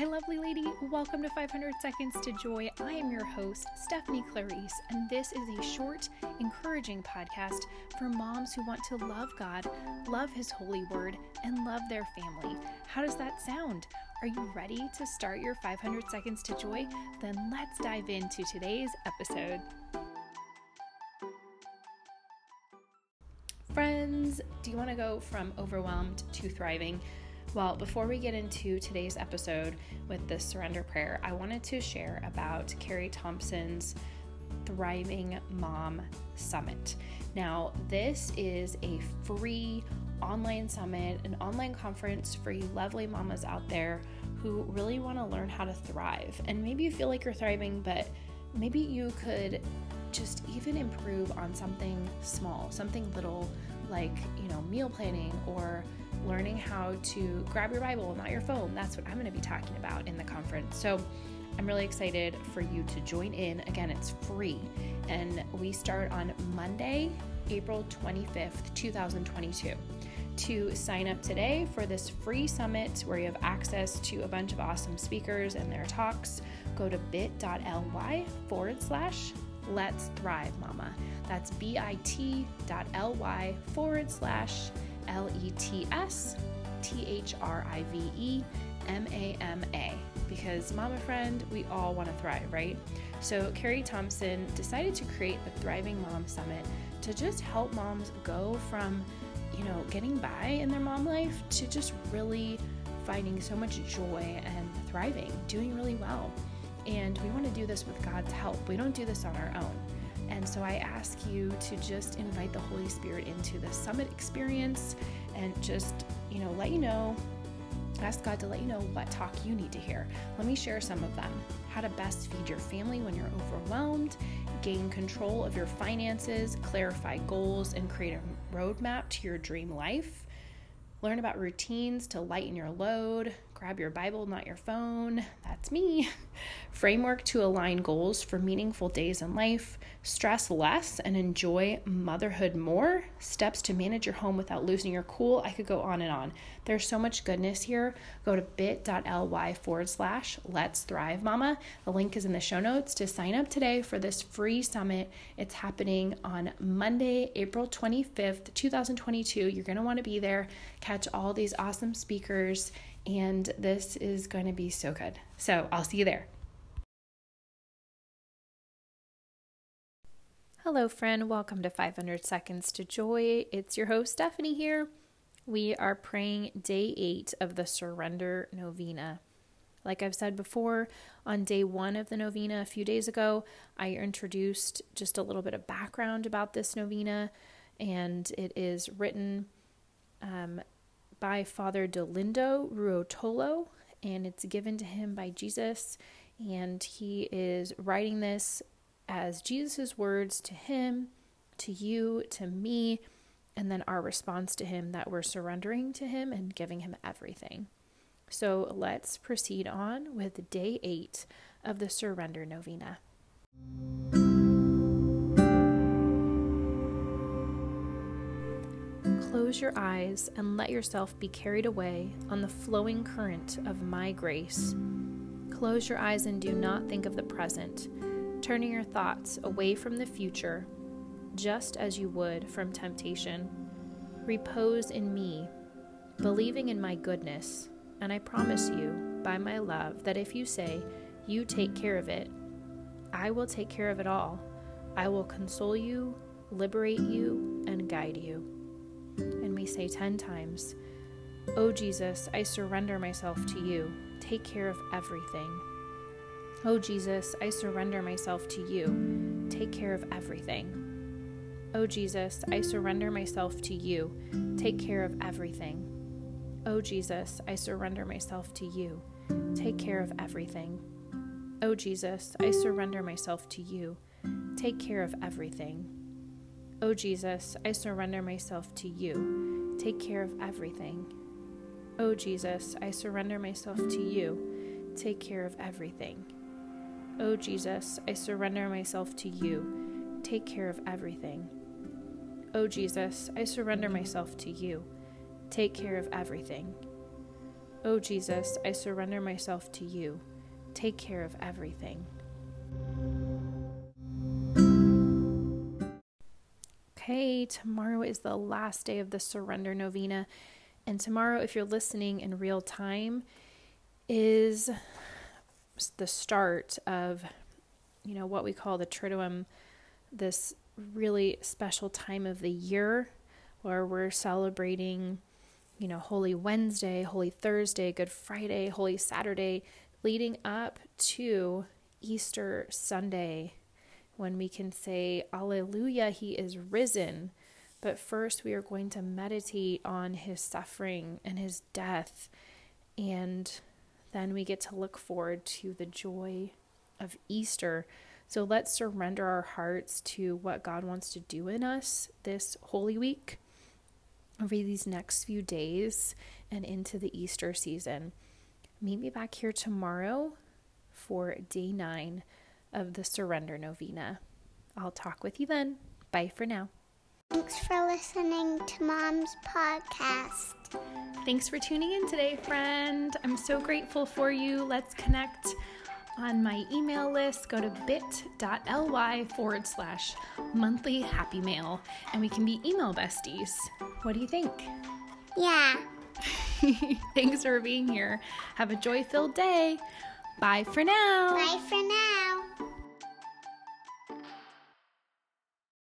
Hi, lovely lady. Welcome to 500 Seconds to Joy. I am your host, Stephanie Clarice, and this is a short, encouraging podcast for moms who want to love God, love His holy word, and love their family. How does that sound? Are you ready to start your 500 Seconds to Joy? Then let's dive into today's episode. Friends, do you want to go from overwhelmed to thriving? Well, before we get into today's episode with the surrender prayer, I wanted to share about Carrie Thompson's Thriving Mom Summit. Now, this is a free online summit, an online conference for you lovely mamas out there who really want to learn how to thrive. And maybe you feel like you're thriving, but maybe you could just even improve on something small, something little like, you know, meal planning or learning how to grab your Bible, not your phone. That's what I'm going to be talking about in the conference. So I'm really excited for you to join in. Again, it's free, and we start on Monday, April 25th, 2022. To sign up today for this free summit where you have access to a bunch of awesome speakers and their talks, go to bit.ly forward slash let's thrive mama. That's bit.ly forward slash L E T S T H R I V E M A M A. Because, mama friend, we all want to thrive, right? So, Carrie Thompson decided to create the Thriving Mom Summit to just help moms go from, you know, getting by in their mom life to just really finding so much joy and thriving, doing really well. And we want to do this with God's help. We don't do this on our own. And so I ask you to just invite the Holy Spirit into the summit experience and just, you know, let you know, ask God to let you know what talk you need to hear. Let me share some of them. How to best feed your family when you're overwhelmed, gain control of your finances, clarify goals, and create a roadmap to your dream life. Learn about routines to lighten your load, grab your Bible, not your phone. That's me. Framework to align goals for meaningful days in life, stress less and enjoy motherhood more, steps to manage your home without losing your cool. I could go on and on. There's so much goodness here. Go to bit.ly forward slash let's thrive mama. The link is in the show notes to sign up today for this free summit. It's happening on Monday, April 25th, 2022. You're going to want to be there, catch all these awesome speakers and this is going to be so good. So I'll see you there. Hello, friend. Welcome to 500 Seconds to Joy. It's your host, Stephanie, here. We are praying day eight of the Surrender Novena. Like I've said before, on day one of the novena a few days ago, I introduced just a little bit of background about this novena, and it is written um, by Father Dolindo Ruotolo, and it's given to him by Jesus. And he is writing this as Jesus' words to him, to you, to me, and then our response to him that we're surrendering to him and giving him everything. So let's proceed on with day eight of the Surrender Novena. Close your eyes and let yourself be carried away on the flowing current of my grace. Close your eyes and do not think of the present, turning your thoughts away from the future, just as you would from temptation. Repose in me, believing in my goodness, and I promise you, by my love, that if you say, You take care of it, I will take care of it all. I will console you, liberate you, and guide you and we say 10 times, Oh Jesus, I surrender myself to you. Take care of everything. Oh Jesus, I surrender myself to you. Take care of everything. Oh Jesus, I surrender myself to you. Take care of everything. Oh Jesus, I surrender myself to you. Take care of everything. Oh Jesus, I surrender myself to you. Take care of everything. Oh Jesus, I surrender myself to you. Take care of everything. Oh Jesus, I surrender myself to you. Take care of everything. Oh Jesus, I surrender myself to you. Take care of everything. Oh Jesus, I surrender myself to you. Take care of everything. Oh Jesus, I surrender myself to you. Take care of everything. Okay, tomorrow is the last day of the surrender novena. And tomorrow, if you're listening in real time, is the start of, you know, what we call the Triduum, this really special time of the year where we're celebrating, you know, Holy Wednesday, Holy Thursday, Good Friday, Holy Saturday, leading up to Easter Sunday when we can say, Alleluia, He is risen. But first, we are going to meditate on His suffering and His death. And then we get to look forward to the joy of Easter. So let's surrender our hearts to what God wants to do in us this Holy Week over these next few days and into the Easter season. Meet me back here tomorrow for day nine of the Surrender Novena. I'll talk with you then. Bye for now. Thanks for listening to Mom's podcast. Thanks for tuning in today, friend. I'm so grateful for you. Let's connect on my email list. Go to bit.ly forward slash monthly happy mail and we can be email besties. What do you think? Yeah. Thanks for being here. Have a joy filled day. Bye for now. Bye for now.